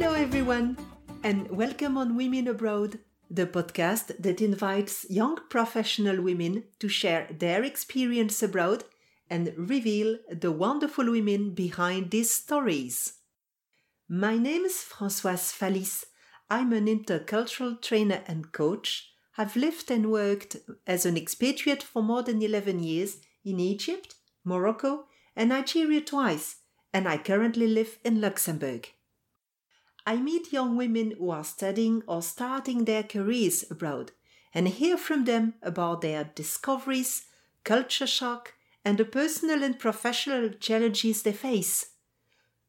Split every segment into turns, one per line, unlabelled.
Hello, everyone, and welcome on Women Abroad, the podcast that invites young professional women to share their experience abroad and reveal the wonderful women behind these stories. My name is Françoise Fallis. I'm an intercultural trainer and coach. I've lived and worked as an expatriate for more than 11 years in Egypt, Morocco, and Nigeria twice, and I currently live in Luxembourg. I meet young women who are studying or starting their careers abroad and hear from them about their discoveries, culture shock, and the personal and professional challenges they face.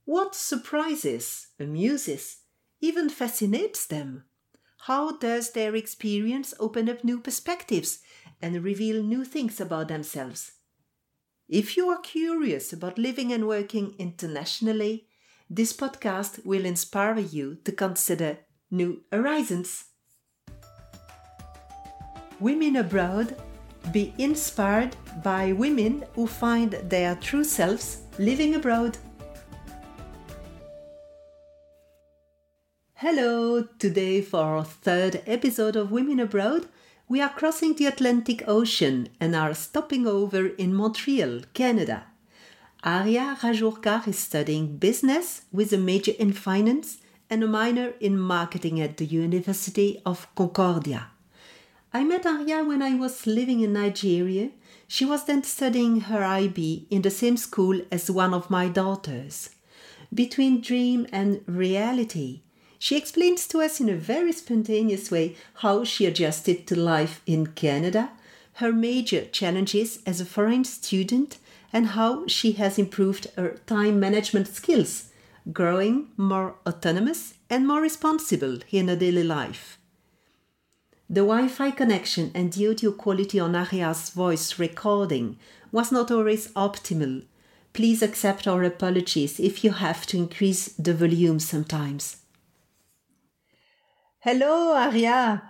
What surprises, amuses, even fascinates them? How does their experience open up new perspectives and reveal new things about themselves? If you are curious about living and working internationally, this podcast will inspire you to consider new horizons. Women Abroad be inspired by women who find their true selves living abroad. Hello! Today, for our third episode of Women Abroad, we are crossing the Atlantic Ocean and are stopping over in Montreal, Canada. Arya Rajurkar is studying business with a major in finance and a minor in marketing at the University of Concordia. I met Arya when I was living in Nigeria. She was then studying her IB in the same school as one of my daughters. Between dream and reality, she explains to us in a very spontaneous way how she adjusted to life in Canada, her major challenges as a foreign student, and how she has improved her time management skills, growing more autonomous and more responsible in her daily life. The Wi Fi connection and the audio quality on Arya's voice recording was not always optimal. Please accept our apologies if you have to increase the volume sometimes. Hello, Aria.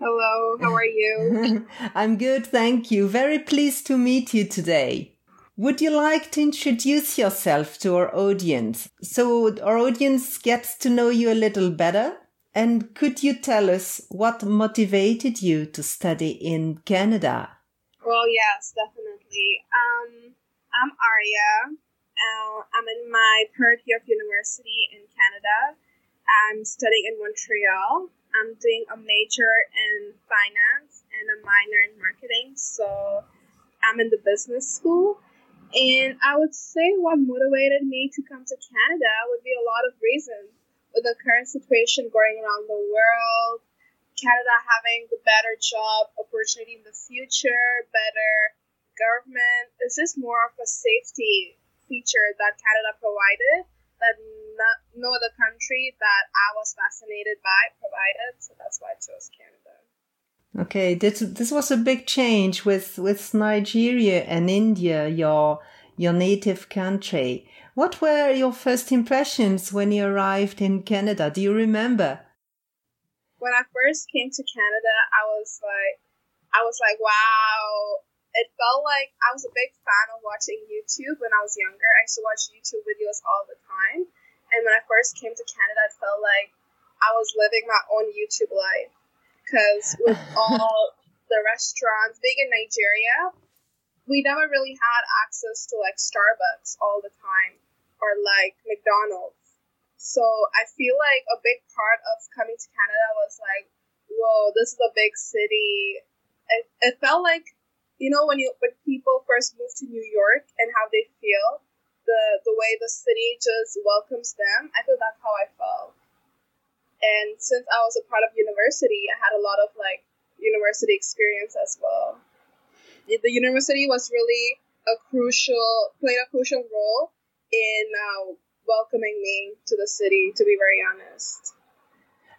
Hello, how are you?
I'm good, thank you. Very pleased to meet you today. Would you like to introduce yourself to our audience so our audience gets to know you a little better? And could you tell us what motivated you to study in Canada?
Well, yes, definitely. Um, I'm Arya. Uh, I'm in my third year of university in Canada. I'm studying in Montreal. I'm doing a major in finance and a minor in marketing. So I'm in the business school. And I would say what motivated me to come to Canada would be a lot of reasons. With the current situation going around the world, Canada having the better job opportunity in the future, better government, it's just more of a safety feature that Canada provided that not, no other country that I was fascinated by provided. So that's why I chose Canada.
Okay, this this was a big change with with Nigeria and India, your your native country. What were your first impressions when you arrived in Canada? Do you remember?
When I first came to Canada, I was like, I was like, wow. It felt like I was a big fan of watching YouTube when I was younger. I used to watch YouTube videos all the time. And when I first came to Canada, it felt like I was living my own YouTube life because with all the restaurants, being in Nigeria, we never really had access to like Starbucks all the time or like McDonald's. So I feel like a big part of coming to Canada was like, whoa, this is a big city. It, it felt like, you know, when you when people first move to New York and how they feel, the the way the city just welcomes them. I feel that's how I felt. And since I was a part of university, I had a lot of like university experience as well. The university was really a crucial, played a crucial role in uh, welcoming me to the city, to be very honest.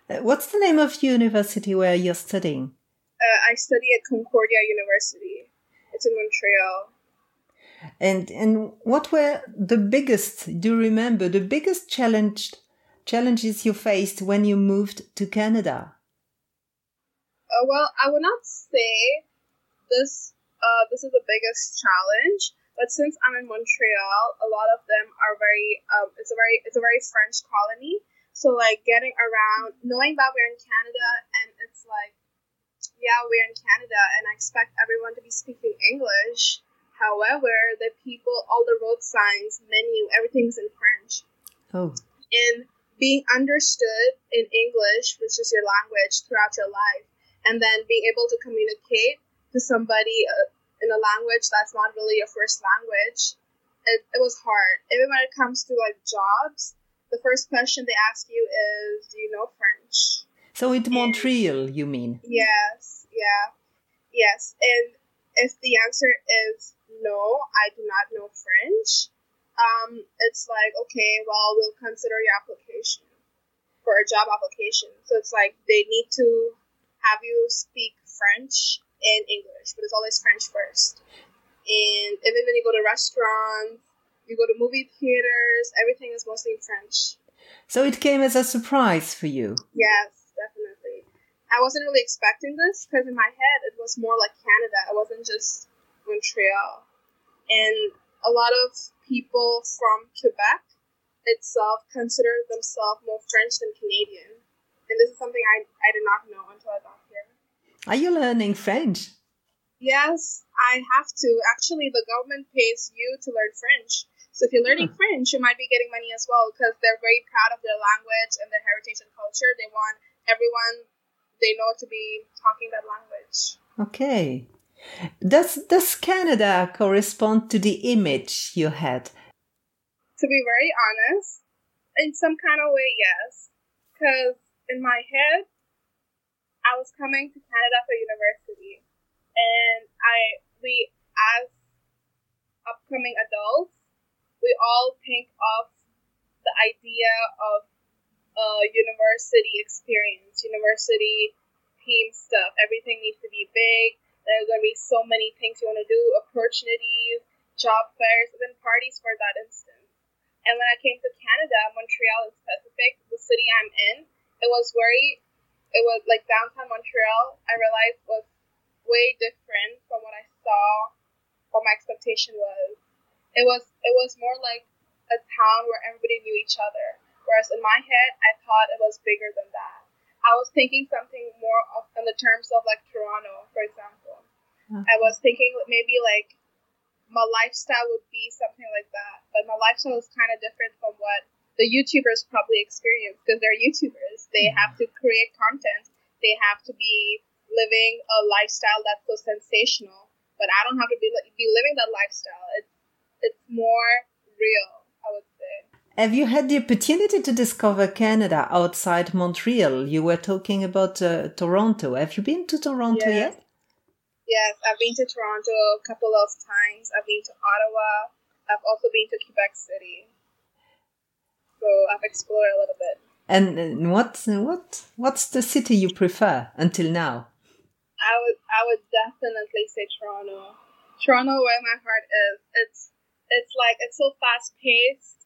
Uh, what's the name of university where you're studying?
Uh, I study at Concordia University. It's in Montreal.
And and what were the biggest? Do you remember the biggest challenge challenges you faced when you moved to Canada?
Uh, well, I would not say this. Uh, this is the biggest challenge, but since I'm in Montreal, a lot of them are very. Um, it's a very. It's a very French colony, So like getting around, knowing that we're in Canada and it's like, yeah, we're in Canada and I expect everyone to be speaking English. However, the people, all the road signs, menu, everything's in French.
Oh.
And being understood in English, which is your language, throughout your life, and then being able to communicate to somebody uh, in a language that's not really your first language, it, it was hard. Even when it comes to like jobs, the first question they ask you is, "Do you know French?"
So in Montreal, you mean?
Yes, yeah, yes. And if the answer is no, I do not know French, um, it's like, okay, well, we'll consider your application for a job application. So it's like they need to have you speak French and English, but it's always French first. And even when you go to restaurants, you go to movie theaters, everything is mostly in French.
So it came as a surprise for you.
Yes, definitely. I wasn't really expecting this because in my head it was more like Canada. It wasn't just Montreal. And a lot of people from Quebec itself consider themselves more French than Canadian. And this is something I, I did not know until I got here.
Are you learning French?
Yes, I have to. Actually, the government pays you to learn French. So if you're learning French, you might be getting money as well because they're very proud of their language and their heritage and culture. They want everyone they know to be talking that language.
Okay. Does does Canada correspond to the image you had?
To be very honest, in some kind of way, yes. Because in my head, I was coming to Canada for university, and I we as upcoming adults, we all think of the idea of a university experience, university team stuff. Everything needs to be big there's going to be so many things you want to do, opportunities, job fairs, even parties for that instance. And when I came to Canada, Montreal in specific, the city I'm in, it was very, it was like downtown Montreal, I realized was way different from what I saw, what my expectation was. It was, it was more like a town where everybody knew each other. Whereas in my head, I thought it was bigger than that. I was thinking something more of, in the terms of like Toronto, for example. I was thinking maybe like my lifestyle would be something like that, but my lifestyle is kind of different from what the YouTubers probably experience because they're YouTubers. They mm-hmm. have to create content. They have to be living a lifestyle that's so sensational. But I don't have to be be living that lifestyle. It's it's more real, I would say.
Have you had the opportunity to discover Canada outside Montreal? You were talking about uh, Toronto. Have you been to Toronto yes. yet?
Yes, I've been to Toronto a couple of times. I've been to Ottawa. I've also been to Quebec City. So I've explored a little bit.
And what what what's the city you prefer until now?
I would I would definitely say Toronto. Toronto, where my heart is. It's it's like it's so fast paced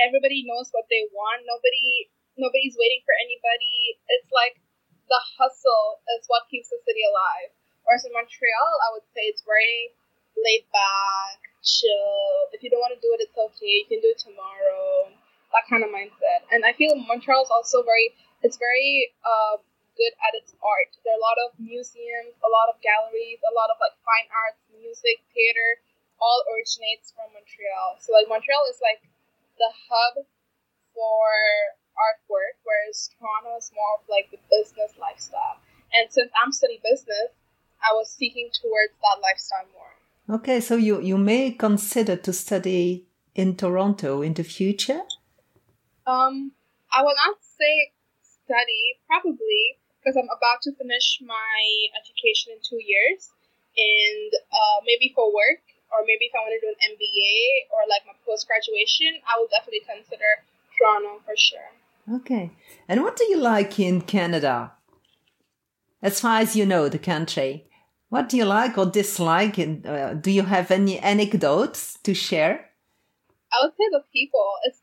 everybody knows what they want. Nobody nobody's waiting for anybody. It's like the hustle is what keeps the city alive. Whereas in Montreal, I would say it's very laid back, chill. If you don't want to do it, it's okay. You can do it tomorrow. That kind of mindset. And I feel Montreal is also very, it's very uh, good at its art. There are a lot of museums, a lot of galleries, a lot of like fine arts, music, theater, all originates from Montreal. So like Montreal is like the hub for artwork, whereas Toronto is more of like the business lifestyle. And since I'm studying business, I was seeking towards that lifestyle more.
Okay, so you, you may consider to study in Toronto in the future?
Um, I will not say study, probably, because I'm about to finish my education in two years. And uh, maybe for work, or maybe if I want to do an MBA or like my post graduation, I will definitely consider Toronto for sure.
Okay. And what do you like in Canada? As far as you know the country, what do you like or dislike? And uh, do you have any anecdotes to share?
I would say the people. It's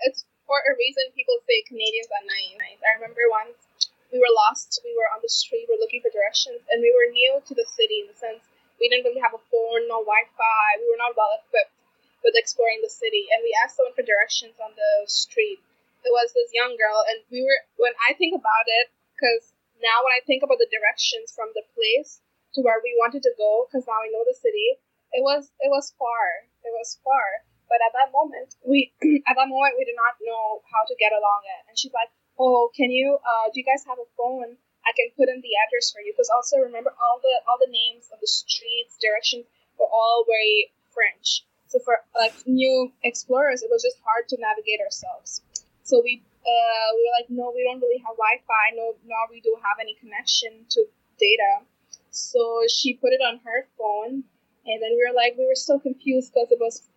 it's for a reason people say Canadians are nice. I remember once we were lost. We were on the street. We were looking for directions, and we were new to the city in the sense we didn't really have a phone, no Wi-Fi. We were not well equipped with exploring the city, and we asked someone for directions on the street. it was this young girl, and we were when I think about it, because now when I think about the directions from the place to where we wanted to go, because now we know the city, it was it was far. It was far. But at that moment, we at that moment we did not know how to get along it. And she's like, "Oh, can you? Uh, do you guys have a phone? I can put in the address for you." Because also remember all the all the names of the streets, directions were all very French. So for like new explorers, it was just hard to navigate ourselves. So we uh, we were like, no, we don't really have Wi-Fi. No, nor we do have any connection to data. So she put it on her phone, and then we were like, we were still confused because it was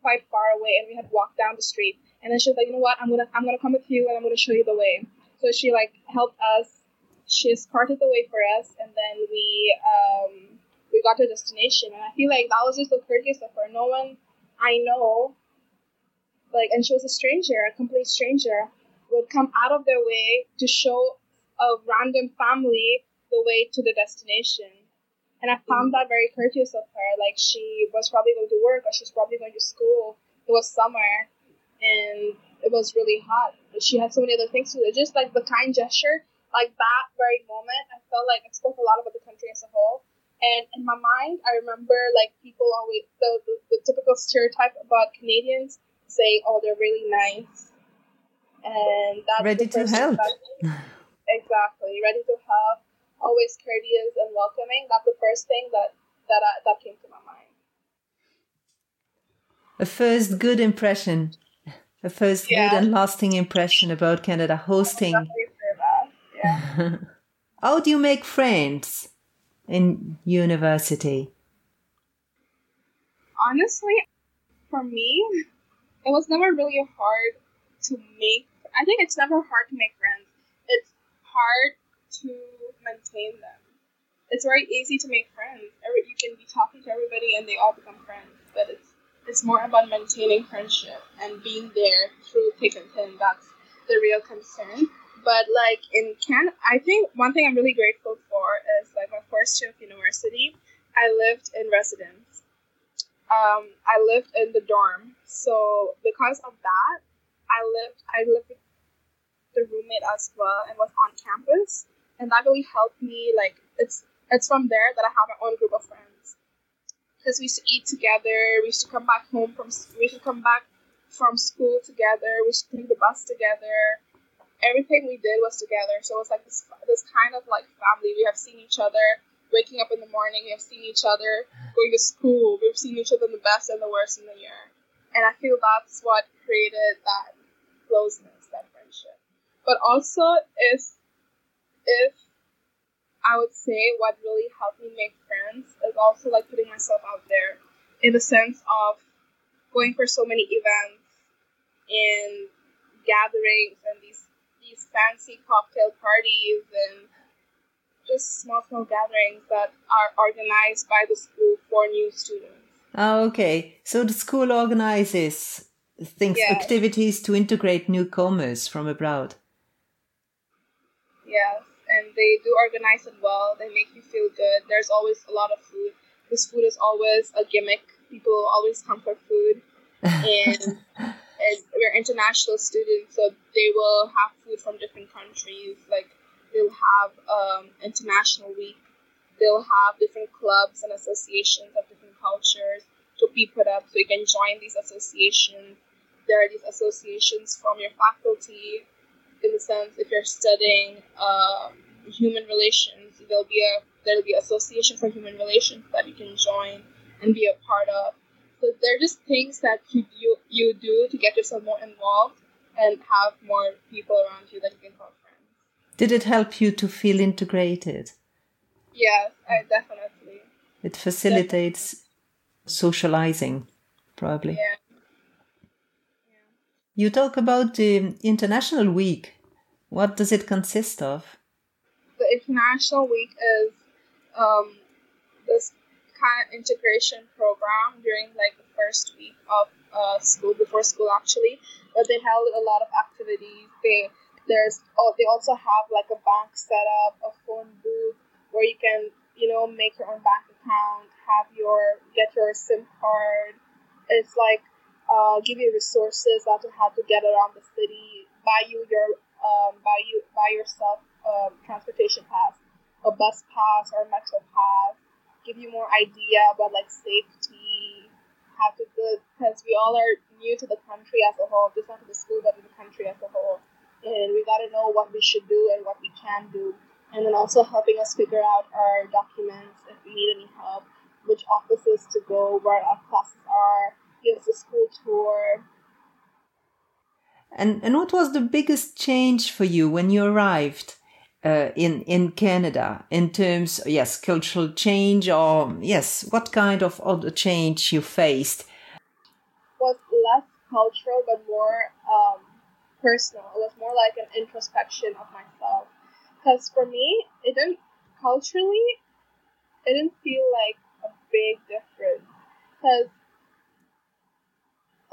quite far away, and we had walked down the street. And then she was like, you know what? I'm gonna I'm gonna come with you, and I'm gonna show you the way. So she like helped us. She escorted the way for us, and then we um, we got to destination. And I feel like that was just the courteous of her. No one I know like and she was a stranger a complete stranger would come out of their way to show a random family the way to the destination. And i found that very courteous of her. Like she was probably going to work or she's probably going to school. It was summer and it was really hot. But she had so many other things to do. Just like the kind gesture like that very moment i felt like it spoke a lot about the country as a whole. And in my mind i remember like people always the, the, the typical stereotype about canadians saying, "Oh, they're really nice," and that's
ready to help.
exactly, ready to help, always courteous and welcoming. That's the first thing that that I, that came to my mind.
A first good impression, a first yeah. good and lasting impression about Canada hosting.
Yeah.
How do you make friends in university?
Honestly, for me, it was never really hard to make. I think it's never hard to make friends. It's hard to maintain them. It's very easy to make friends. Every, you can be talking to everybody and they all become friends. But it's it's more about maintaining friendship and being there through thick and thin. That's the real concern. But like in Canada, I think one thing I'm really grateful for is like my first year of university, I lived in residence um, I lived in the dorm. So because of that, I lived I lived with the roommate as well and was on campus, and that really helped me. Like it's it's from there that I have my own group of friends because we used to eat together. We used to come back home from we used to come back from school together. We used to take the bus together. Everything we did was together. So it was like this this kind of like family. We have seen each other waking up in the morning, we have seen each other, going to school, we've seen each other in the best and the worst in the year. And I feel that's what created that closeness, that friendship. But also if if I would say what really helped me make friends is also like putting myself out there in the sense of going for so many events and gatherings and these these fancy cocktail parties and just small, small gatherings that are organized by the school for new students.
Oh, okay. So the school organizes things, activities to integrate newcomers from abroad.
Yes, and they do organize it well. They make you feel good. There's always a lot of food. This food is always a gimmick. People always come for food. And, and we're international students, so they will have food from different countries. Like They'll have um, international week. They'll have different clubs and associations of different cultures to be put up so you can join these associations. There are these associations from your faculty, in the sense if you're studying um, human relations, there'll be a there'll be association for human relations that you can join and be a part of. So they're just things that you you, you do to get yourself more involved and have more people around you that you can talk
did it help you to feel integrated?
Yes, I definitely.
It facilitates definitely. socializing, probably.
Yeah.
You talk about the International Week. What does it consist of?
The International Week is um, this kind of integration program during like the first week of uh, school, before school actually, but they held a lot of activities. They there's oh they also have like a bank set up, a phone booth where you can you know make your own bank account, have your get your SIM card. It's like uh, give you resources about how to get around the city, buy you your um, buy you buy yourself um, transportation pass, a bus pass or a metro pass, give you more idea about like safety, how to do because we all are new to the country as a whole, just not to the school but to the country as a whole, and we got to know what we should do and what we can do, and then also helping us figure out our documents if we need any help, which offices to go, where our classes are, give us a school tour.
And and what was the biggest change for you when you arrived uh, in in Canada in terms yes cultural change or yes what kind of other change you faced?
Was less cultural but more um, personal. It was more like an introspection of myself. Because for me, it didn't culturally, it didn't feel like a big difference. Because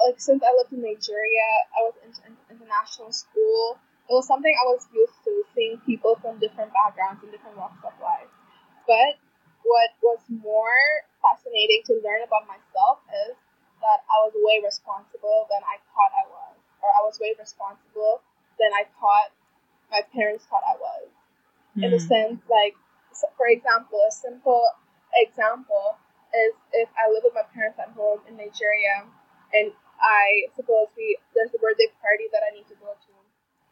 like since I lived in Nigeria, I was in, in international school. It was something I was used to seeing people from different backgrounds and different walks of life. But what was more fascinating to learn about myself is that I was way responsible than I thought I was, or I was way responsible than I thought my parents thought I was. Mm. In the hmm. sense, like, so for example, a simple example is if I live with my parents at home in Nigeria and I suppose we there's a birthday party that I need to go to,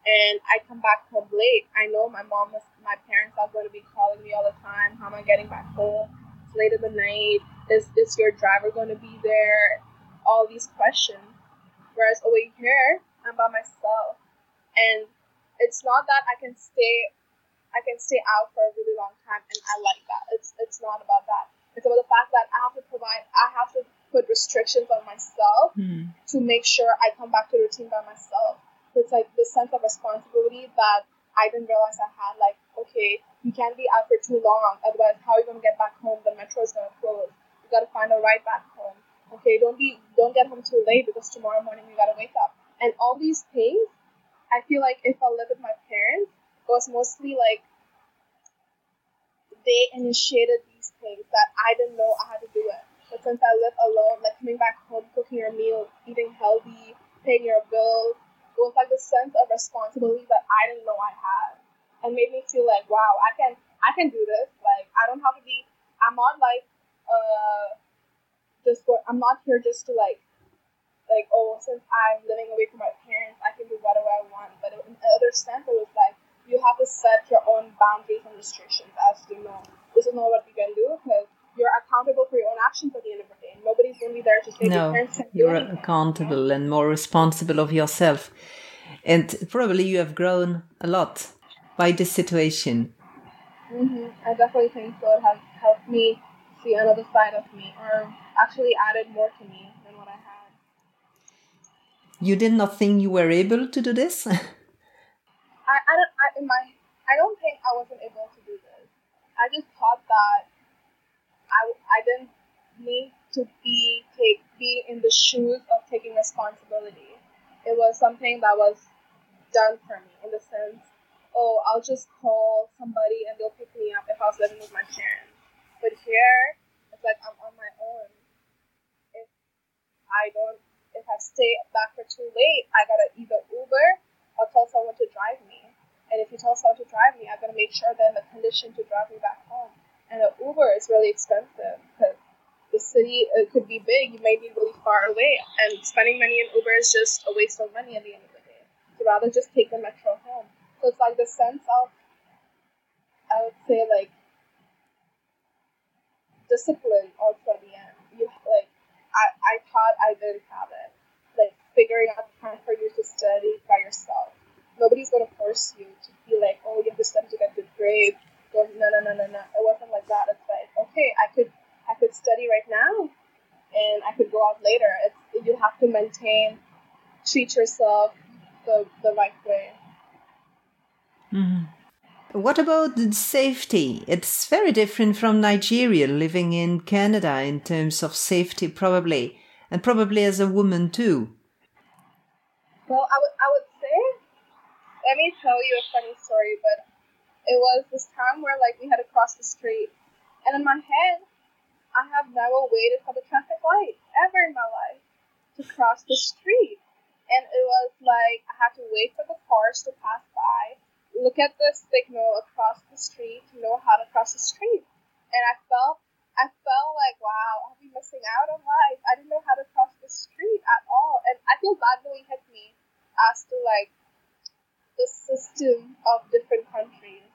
and I come back home late. I know my mom, my parents are going to be calling me all the time. How am I getting back home? It's late in the night. Is is your driver going to be there? All these questions. Whereas over here, I'm by myself, and it's not that I can stay, I can stay out for a really long time, and I like that. It's it's not about that. It's about the fact that I have to provide, I have to put restrictions on myself mm. to make sure I come back to routine by myself. So it's like this sense of responsibility that I didn't realize I had. Like, okay, you can't be out for too long, otherwise, how are you gonna get back home? The metro is gonna close. You gotta find a ride back home. Okay, don't be, don't get home too late because tomorrow morning you gotta wake up. And all these things, I feel like if I lived with my parents, it was mostly like they initiated these things that I didn't know I had to do it. Since I live alone, like coming back home, cooking your meal, eating healthy, paying your bills, it was like the sense of responsibility that I didn't know I had, and made me feel like, wow, I can, I can do this. Like I don't have to be. I'm not like, uh, just go. I'm not here just to like, like oh, since I'm living away from my parents, I can do whatever I want. But in the other sense, it was like you have to set your own boundaries and restrictions as to know this is not what you can do because you're accountable for your own actions at the end of the day. Nobody's going to be there to say
no, you're accountable and more responsible of yourself. And probably you have grown a lot by this situation.
Mm-hmm. I definitely think so. It has helped me see another side of me, or actually added more to me than what I had.
You did not think you were able to do this? I,
I don't. I, in my, I don't think I wasn't able to do this. I just thought that I, didn't need to be take be in the shoes of taking responsibility. It was something that was done for me in the sense, oh, I'll just call somebody and they'll pick me up if I was living with my parents. But here, it's like I'm on my own. If I don't, if I stay back for too late, I gotta either Uber or tell someone to drive me. And if you tell someone to drive me, I gotta make sure they're in the condition to drive me back home and an Uber is really expensive because the city it could be big, you may be really far away, and spending money in Uber is just a waste of money at the end of the day. So rather just take the metro home. So it's like the sense of, I would say like discipline also at the end. You like, I I thought I didn't have it. Like figuring out the time for you to study by yourself. Nobody's gonna force you to be like, oh, you have to study to get good grades no, no, no, no, no. It wasn't like that. It's like, okay, I could, I could study right now, and I could go out later. It's you have to maintain, treat yourself the the right way.
Mm-hmm. What about safety? It's very different from Nigeria, living in Canada in terms of safety, probably, and probably as a woman too.
Well, I would, I would say, let me tell you a funny story, but it was this time where like we had to cross the street, and in my head, I have never waited for the traffic light ever in my life. to cross the street. And it was like I had to wait for the cars to pass by, look at the signal across the street to know how to cross the street. And I felt I felt like, wow, I'll be missing out on life. I didn't know how to cross the street at all. And I feel that really hit me as to like the system of different countries.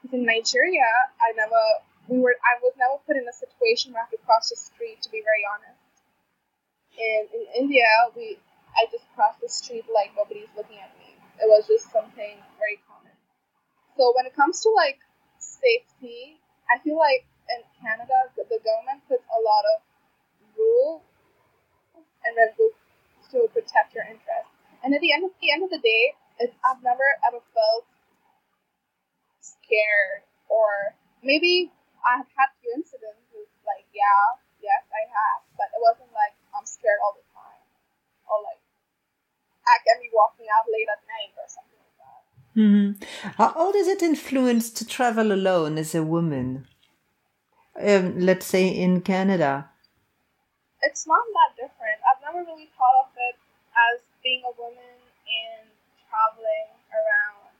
Because in Nigeria, I never, we were, I was never put in a situation where I had to cross the street, to be very honest. And in India, we, I just crossed the street like nobody's looking at me. It was just something very common. So when it comes to like safety, I feel like in Canada, the government puts a lot of rules and then to protect your interests. And at the end of the end of the day, I've never ever felt scared or maybe I've had few incidents like yeah, yes I have, but it wasn't like I'm scared all the time or like I can be walking out late at night or something like that.
Mm-hmm. How, how does it influence to travel alone as a woman? um, let's say in Canada?
It's not that different. I've never really thought of it as being a woman and traveling around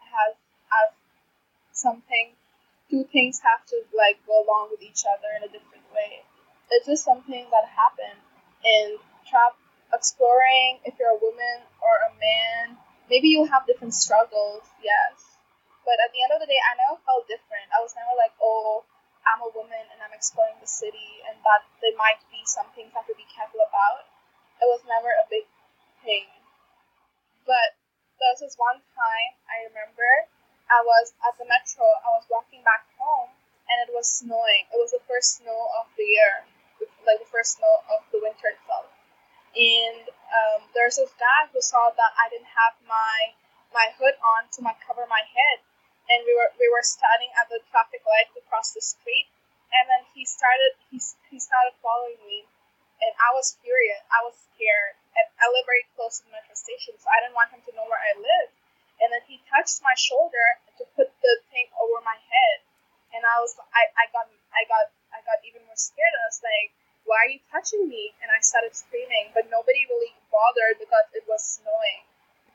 has as something. Two things have to like go along with each other in a different way. It's just something that happened in travel exploring if you're a woman or a man maybe you have different struggles yes but at the end of the day i never felt different i was never like oh I'm a woman and I'm exploring the city and that there might be some things I have to be careful about. It was never a big thing. But there was this one time I remember I was at the metro, I was walking back home and it was snowing. It was the first snow of the year, like the first snow of the winter itself. And um, there's this guy who saw that I didn't have my my hood on to my cover my head and we were we were standing at the traffic light to cross the street, and then he started he he started following me, and I was furious. I was scared, and I live very close to the metro station, so I didn't want him to know where I live. And then he touched my shoulder to put the thing over my head, and I was I, I got I got I got even more scared. I was like, "Why are you touching me?" And I started screaming, but nobody really bothered because it was snowing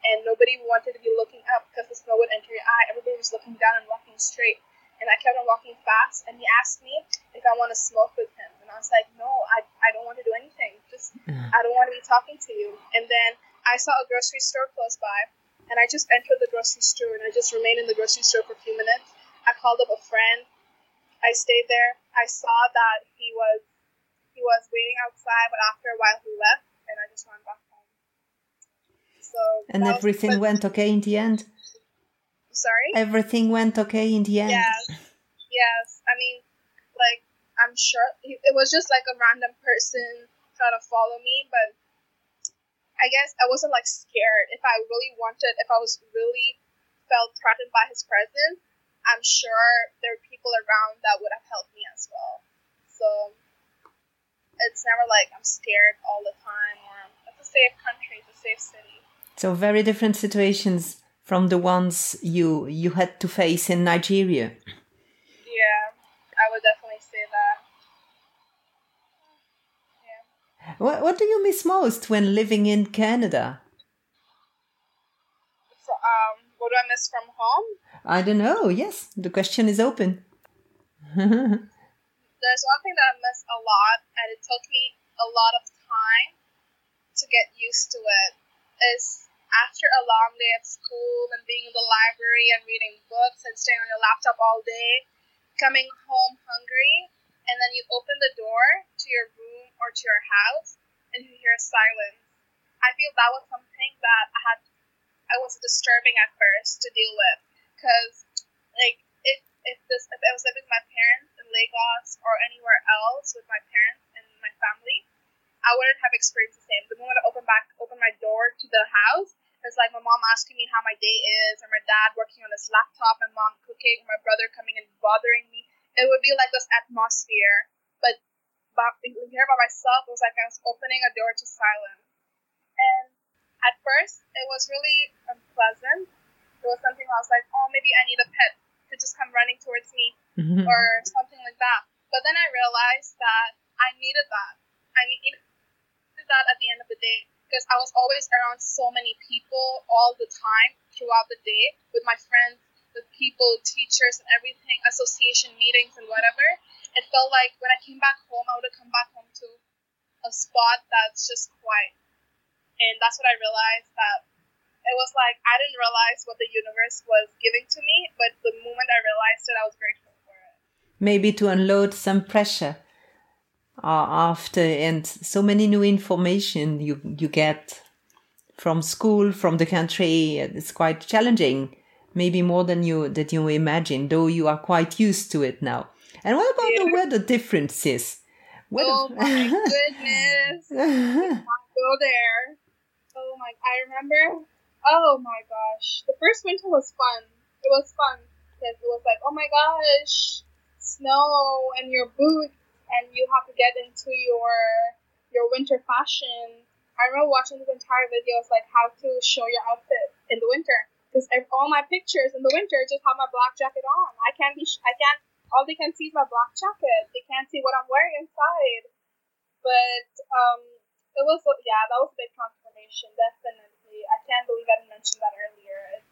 and nobody wanted to be looking up because the snow would enter your eye. Everybody was looking down and walking straight. And I kept on walking fast, and he asked me if I want to smoke with him. And I was like, no, I, I don't want to do anything. Just, I don't want to be talking to you. And then I saw a grocery store close by, and I just entered the grocery store, and I just remained in the grocery store for a few minutes. I called up a friend. I stayed there. I saw that he was he was waiting outside, but after a while he left, and I just went back home. so
and everything was, went okay in the end.
Sorry.
Everything went okay in the end.
Yes. Yes. I mean, like I'm sure it was just like a random person trying to follow me, but I guess I wasn't like scared. If I really wanted, if I was really felt threatened by his presence, I'm sure there are people around that would have helped me as well. So it's never like I'm scared all the time or it's a safe country, it's a safe city.
So very different situations from the ones you you had to face in Nigeria.
Yeah, I would definitely say that.
Yeah. What what do you miss most when living in Canada?
So, um, what do I miss from home?
I don't know. Yes, the question is open.
There's one thing that I miss a lot, and it took me a lot of time to get used to it. Is after a long day at school and being in the library and reading books and staying on your laptop all day, coming home hungry, and then you open the door to your room or to your house and you hear silence. I feel that was something that I had, I was disturbing at first to deal with, because like if if this if I was living with my parents in Lagos or anywhere else with my parents and my family, I wouldn't have experienced the same. The moment I open back open my door to the house, it's like my mom asking me how my day is, or my dad working on his laptop, my mom cooking, my brother coming and bothering me. It would be like this atmosphere. But here by myself, it was like I was opening a door to silence. And at first, it was really unpleasant. It was something I was like, oh, maybe I need a pet to just come running towards me, mm-hmm. or something like that. But then I realized that I needed that. I needed that at the end of the day because I was always around so many people all the time throughout the day with my friends, with people, teachers, and everything, association meetings and whatever. It felt like when I came back home, I would have come back home to a spot that's just quiet. And that's what I realized that it was like I didn't realize what the universe was giving to me, but the moment I realized it, I was grateful for it.
Maybe to unload some pressure uh, after and so many new information you you get from school from the country it's quite challenging maybe more than you that you imagine though you are quite used to it now and what about yeah. the weather differences
what oh my goodness go there oh my i remember oh my gosh the first winter was fun it was fun because it was like oh my gosh snow and your boots and you have to get into your your winter fashion. I remember watching this entire video. It's like how to show your outfit in the winter because all my pictures in the winter just have my black jacket on. I can't be. I can't. All they can see is my black jacket. They can't see what I'm wearing inside. But um, it was yeah, that was a big transformation. Definitely, I can't believe I didn't mention that earlier. It,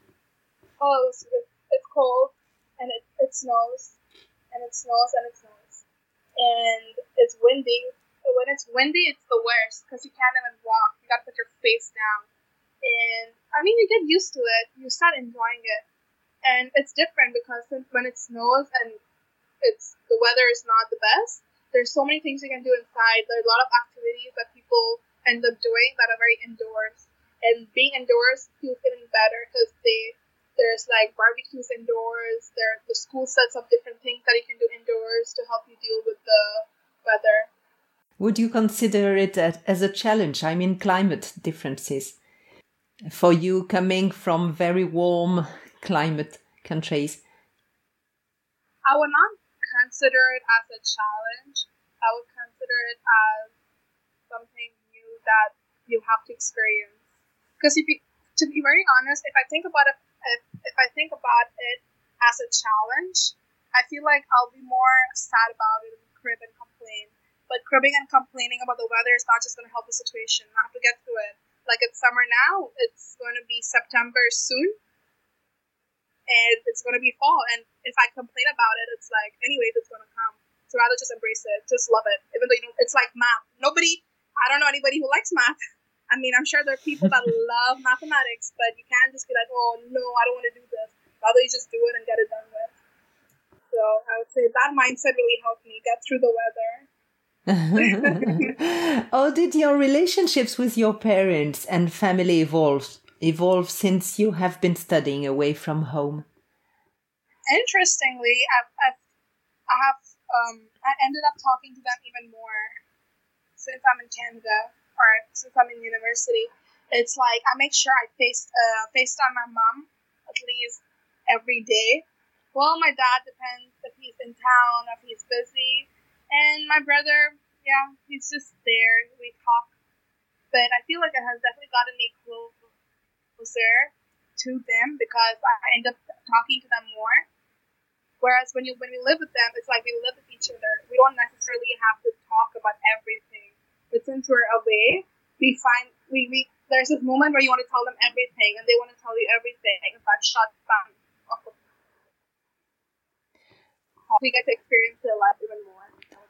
oh, it was, it, it's cold and it, it snows and it snows and it snows and it's windy. When it's windy, it's the worst because you can't even walk. You gotta put your face down. And I mean, you get used to it. You start enjoying it, and it's different because when it snows and it's the weather is not the best, there's so many things you can do inside. There are a lot of activities that people end up doing that are very indoors. And being indoors feels even better because they there's like barbecues indoors. There are the school sets up different things that you can do indoors to help you deal with the weather.
Would you consider it as a challenge? I mean, climate differences for you coming from very warm climate countries.
I would not consider it as a challenge. I would consider it as something new that you have to experience. Because if you, to be very honest, if I think about it if, if I think about it as a challenge, I feel like I'll be more sad about it and crib and complain. But cribbing and complaining about the weather is not just going to help the situation. I have to get through it. Like it's summer now, it's going to be September soon, and it's going to be fall. And if I complain about it, it's like, anyways, it's going to come. So rather just embrace it, just love it. Even though you don't, it's like math. Nobody, I don't know anybody who likes math. I mean, I'm sure there are people that love mathematics, but you can't just be like, oh no, I don't want to do this. Rather, you just do it and get it done with. So I would say that mindset really helped me get through the
weather. oh, did your relationships with your parents and family evolve evolve since you have been studying away from home?
Interestingly, I've, I've I have um, I ended up talking to them even more since I'm in Canada or since I'm in university, it's like I make sure I face uh, FaceTime my mom at least every day. Well, my dad depends if he's in town, if he's busy, and my brother, yeah, he's just there. We talk, but I feel like it has definitely gotten me closer to them because I end up talking to them more. Whereas when you when we live with them, it's like we live with each other. We don't necessarily have to talk about everything but since we're away, we find we, we there's this moment where you want to tell them everything and they want to tell you everything but shut down we get to experience their life even more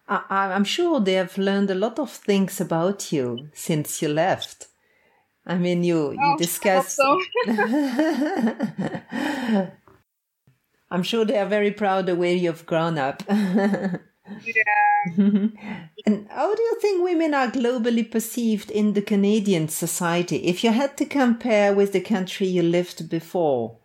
I, I'm sure they have learned a lot of things about you since you left. I mean, you you oh, discussed. So. I'm sure they are very proud the way you've grown up.
Yeah.
and how do you think women are globally perceived in the Canadian society if you had to compare with the country you lived before?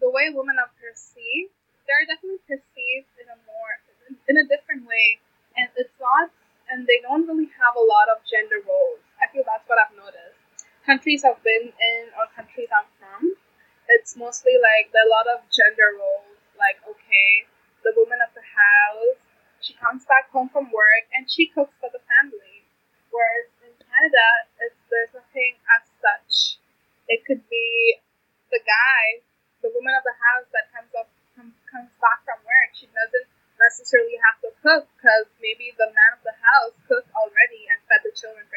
The way women are perceived, they're definitely perceived in a more in a different way. And it's not and they don't really have a lot of gender roles. Feel that's what I've noticed. Countries I've been in or countries I'm from, it's mostly like there are a lot of gender roles. Like, okay, the woman of the house. She comes back home from work and she cooks for the family. Whereas in Canada, it's, there's nothing as such. It could be the guy, the woman of the house that comes up comes, comes back from work. She doesn't necessarily have to cook because maybe the man of the house cooked already and fed the children for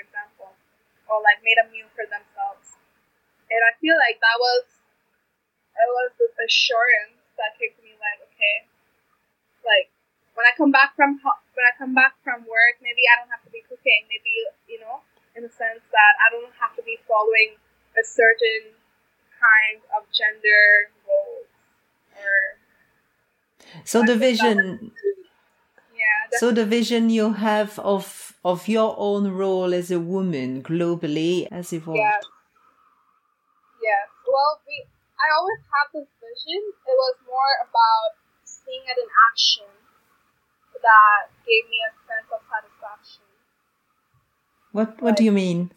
that was that was this assurance that came to me like, okay, like when I come back from when I come back from work, maybe I don't have to be cooking. Maybe you know, in the sense that I don't have to be following a certain kind of gender roles or.
So the vision.
Yeah.
So the vision you have of of your own role as a woman globally has evolved.
Yeah. Yeah. Well, we I always had this vision. It was more about seeing it in action that gave me a sense of satisfaction.
What What like, do you mean?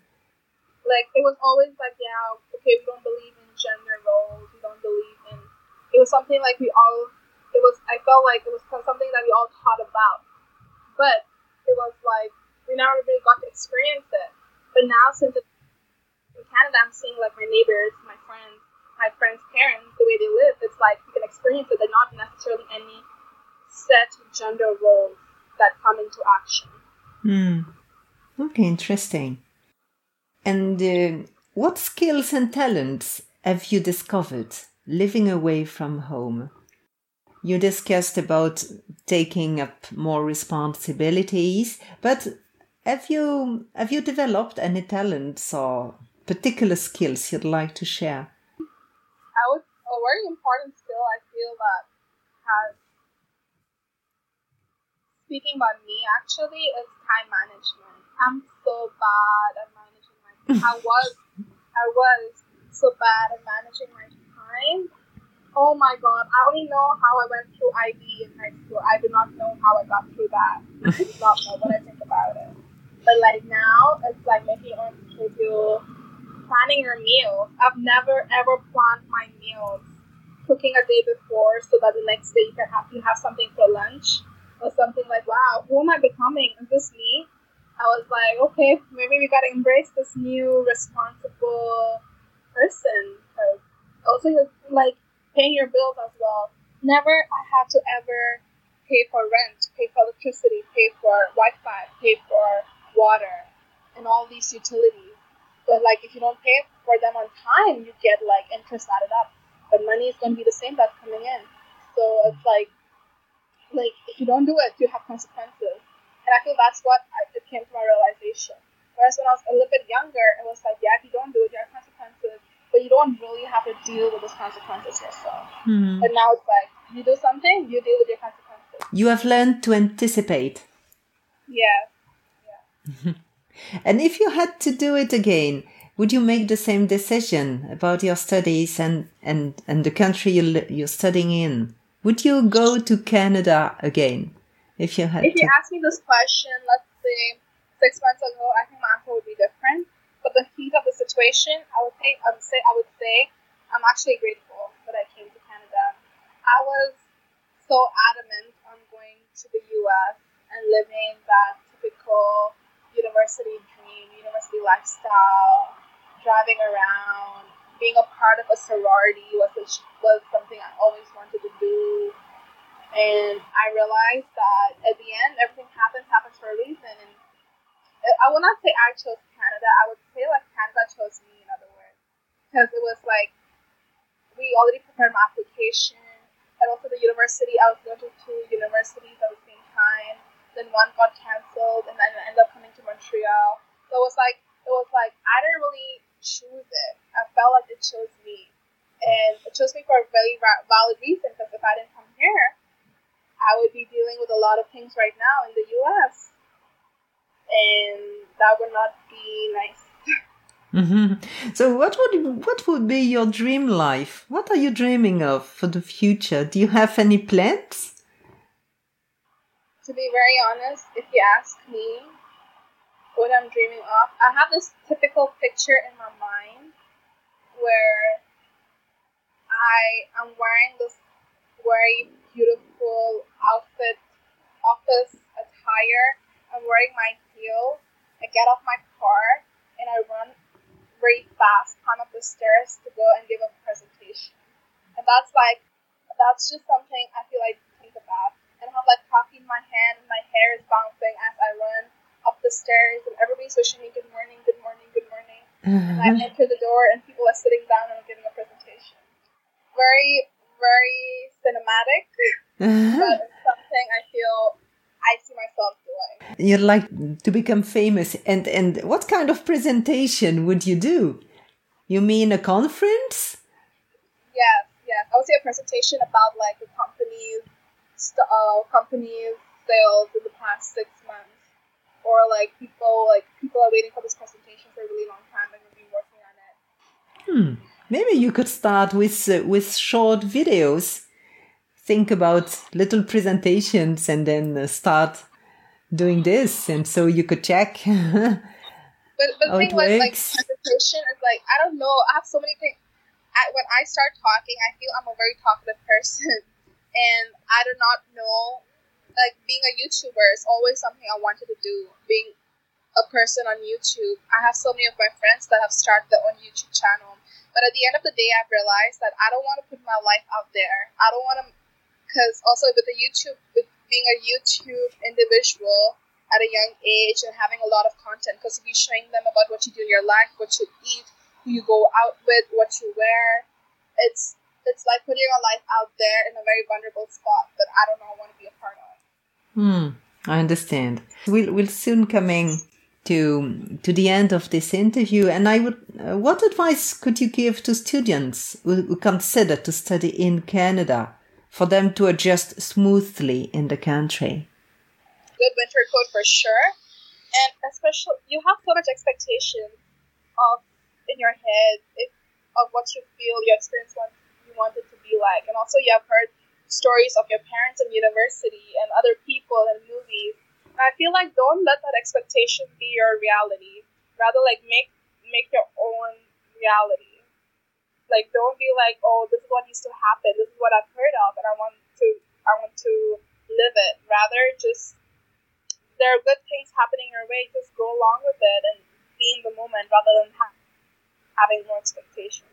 Like it was always like, yeah, we don't believe in gender roles. We don't believe in. It was something like we all. It was. I felt like it was something that we all taught about, but it was like we never really got to experience it. But now, since it's in Canada, I'm seeing like my neighbors, my friends, my friends' parents, the way they live, it's like you can experience it. They're not necessarily any set gender roles that come into action.
Hmm. Okay, interesting. And uh, what skills and talents have you discovered living away from home? You discussed about taking up more responsibilities, but have you have you developed any talents or particular skills you'd like to share?
I would a very important skill I feel that has speaking about me actually is time management. I'm so bad at managing my I was I was so bad at managing my time. Oh my god, I only know how I went through IB in high school. I do not know how I got through that. I do not know what I think about it. But like now, it's like making your own schedule planning your meals. I've never ever planned my meals, cooking a day before so that the next day you can have you have something for lunch or something like, wow, who am I becoming? Is this me? I was like, okay, maybe we gotta embrace this new responsible person. Also, like paying your bills as well. Never I had to ever pay for rent, pay for electricity, pay for Wi-Fi, pay for water, and all these utilities. But like if you don't pay for them on time, you get like interest added up. But money is to be the same that's coming in. So it's like, like if you don't do it, you have consequences. And I feel that's what I, it came to my realization. Whereas when I was a little bit younger, it was like, yeah, if you don't do it, you have consequences. But you don't really have to deal with those consequences yourself. Mm-hmm. But now it's like, you do something, you deal with your consequences.
You have learned to anticipate.
Yeah. Yeah.
And if you had to do it again, would you make the same decision about your studies and, and, and the country you, you're studying in? Would you go to Canada again if you had
If you ask me this question, let's say six months ago, I think my answer would be different. But the heat of the situation, I would say, I would say, I would say, I'm actually grateful that I came to Canada. I was so adamant on going to the U.S. and living that typical university dream, university lifestyle, driving around, being a part of a sorority was a, was something I always to. And I realized that at the end, everything happens happens for a reason. And I will not say I chose Canada. I would say like Canada chose me. In other words, because it was like we already prepared my application, and also the university. I was going to two universities at the same time then one got canceled, and then I ended up coming to Montreal. So it was like it was like I didn't really choose it. I felt like it chose me, and it chose me for a very valid reason. Because if I didn't come here, I would be dealing with a lot of things right now in the U.S., and that would not be nice.
Mm-hmm. So, what would what would be your dream life? What are you dreaming of for the future? Do you have any plans?
to be very honest, if you ask me what I'm dreaming of, I have this typical picture in my mind where I am wearing this very beautiful outfit, office attire. I'm wearing my heels. I get off my car and I run very fast, climb up the stairs to go and give a presentation. And that's like, that's just something I feel like think about and I have like coffee in my hand and my hair is bouncing as I run up the stairs and everybody's wishing me good morning, good morning, good morning. Mm-hmm. And I enter the door and people are sitting down and I'm giving a presentation very, very cinematic, something I feel I see myself doing.
You'd like to become famous, and and what kind of presentation would you do? You mean a conference?
Yes, yes. I would say a presentation about like the company's uh, company's sales in the past six months, or like people like people are waiting for this presentation for a really long time and we've been working on it.
Hmm. Maybe you could start with uh, with short videos. Think about little presentations and then uh, start doing this, and so you could check.
but but the thing with like presentation is like I don't know. I have so many things. I, when I start talking, I feel I'm a very talkative person, and I do not know. Like being a YouTuber is always something I wanted to do. Being a person on YouTube, I have so many of my friends that have started their own YouTube channel. But at the end of the day, I've realized that I don't want to put my life out there. I don't want to, because also with the YouTube, with being a YouTube individual at a young age and having a lot of content, because if you're showing them about what you do in your life, what you eat, who you go out with, what you wear, it's it's like putting your life out there in a very vulnerable spot that I don't know I want to be a part of.
Hmm, I understand. We'll we'll soon coming to to the end of this interview, and I would. Uh, what advice could you give to students who, who consider to study in Canada for them to adjust smoothly in the country?
Good winter coat for sure, and especially you have so much expectation of in your head if, of what you feel your experience want, you want it to be like, and also you have heard stories of your parents in university and other people in movies. And I feel like don't let that expectation be your reality. Rather, like make make your own reality. Like don't be like, oh, this is what used to happen. This is what I've heard of, and I want to I want to live it. Rather, just there are good things happening your way. Just go along with it and be in the moment rather than ha- having more expectations.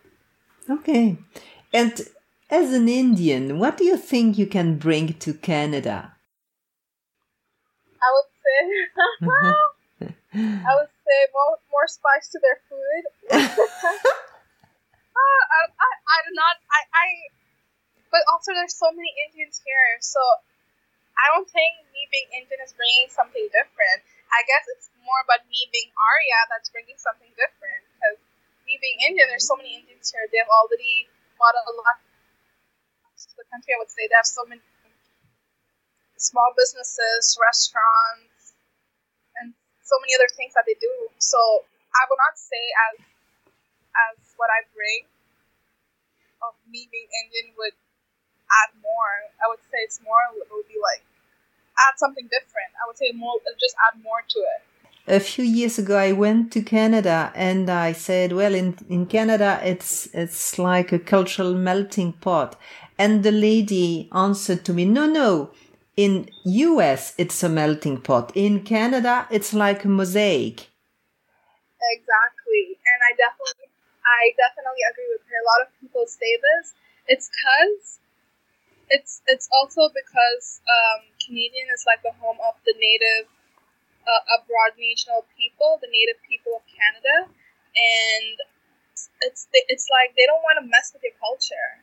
Okay, and as an Indian, what do you think you can bring to Canada?
I would say, I would say more, more spice to their food. not, I, I, but also there's so many Indians here, so I don't think me being Indian is bringing something different. I guess it's more about me being Arya that's bringing something different. Because me being Indian, there's so many Indians here. They've already bought a lot to the country, I would say they have so many small businesses, restaurants, and so many other things that they do. So I would not say as as what I bring of me being Indian would add more. I would say it's more it would be like add something different. I would say more just add more to it
a few years ago I went to Canada and I said, well, in, in Canada, it's, it's like a cultural melting pot. And the lady answered to me, no, no, in US, it's a melting pot. In Canada, it's like a mosaic.
Exactly. And I definitely, I definitely agree with her. A lot of people say this. It's because it's, it's also because, um, Canadian is like the home of the native uh, Aboriginal people, the native people of Canada, and it's it's like they don't want to mess with your culture.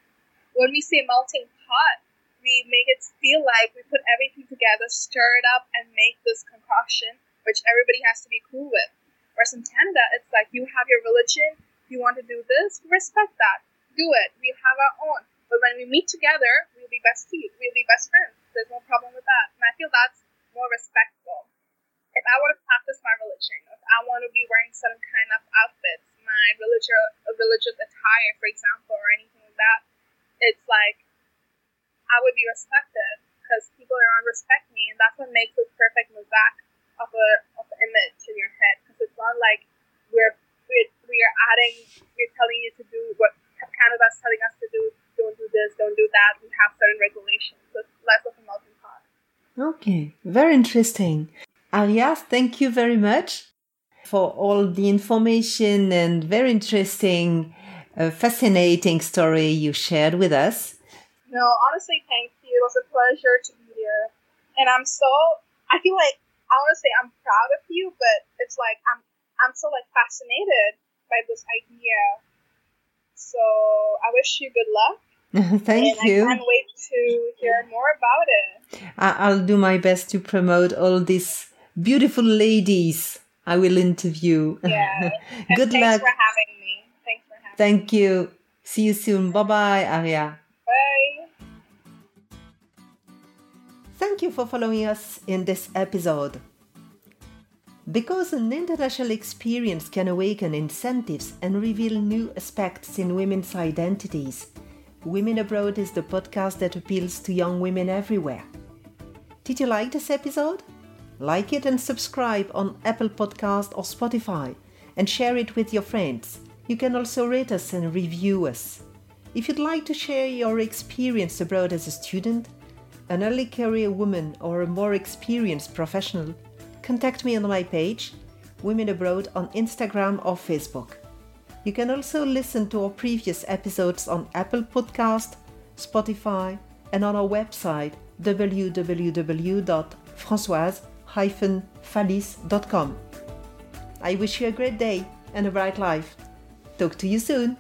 When we say melting pot, we make it feel like we put everything together, stir it up, and make this concoction, which everybody has to be cool with. Whereas in Canada, it's like you have your religion, you want to do this, respect that, do it. We have our own. But when we meet together, we'll be besties, we'll be best friends. There's no problem with that. And I feel that's more respectful if I want to practice my religion, if I want to be wearing some kind of outfits, my religious religious attire, for example, or anything like that, it's like I would be respected because people around respect me, and that's what makes the perfect mosaic of a of an image in your head. Because it's not like we're we're we are adding, we're telling you to do what Canada's telling us to do. Don't do this, don't do that. We have certain regulations, so it's less of a melting pot.
Okay, very interesting. Arias, thank you very much for all the information and very interesting, uh, fascinating story you shared with us.
No, honestly, thank you. It was a pleasure to be here. And I'm so, I feel like, I want to say I'm proud of you, but it's like I'm, I'm so like fascinated by this idea. So I wish you good luck
Thank
and
you.
I can't wait to hear more about it.
I'll do my best to promote all these beautiful ladies I will interview.
Yeah.
Good
thanks
luck.
for having me. Thanks for having
Thank you. See you soon. Bye bye,
Arya. Bye.
Thank you for following us in this episode. Because an international experience can awaken incentives and reveal new aspects in women's identities, Women Abroad is the podcast that appeals to young women everywhere. Did you like this episode? Like it and subscribe on Apple Podcast or Spotify and share it with your friends. You can also rate us and review us. If you'd like to share your experience abroad as a student, an early career woman, or a more experienced professional, contact me on my page, Women Abroad, on Instagram or Facebook. You can also listen to our previous episodes on Apple Podcast, Spotify, and on our website www.françoise-falis.com. I wish you a great day and a bright life. Talk to you soon.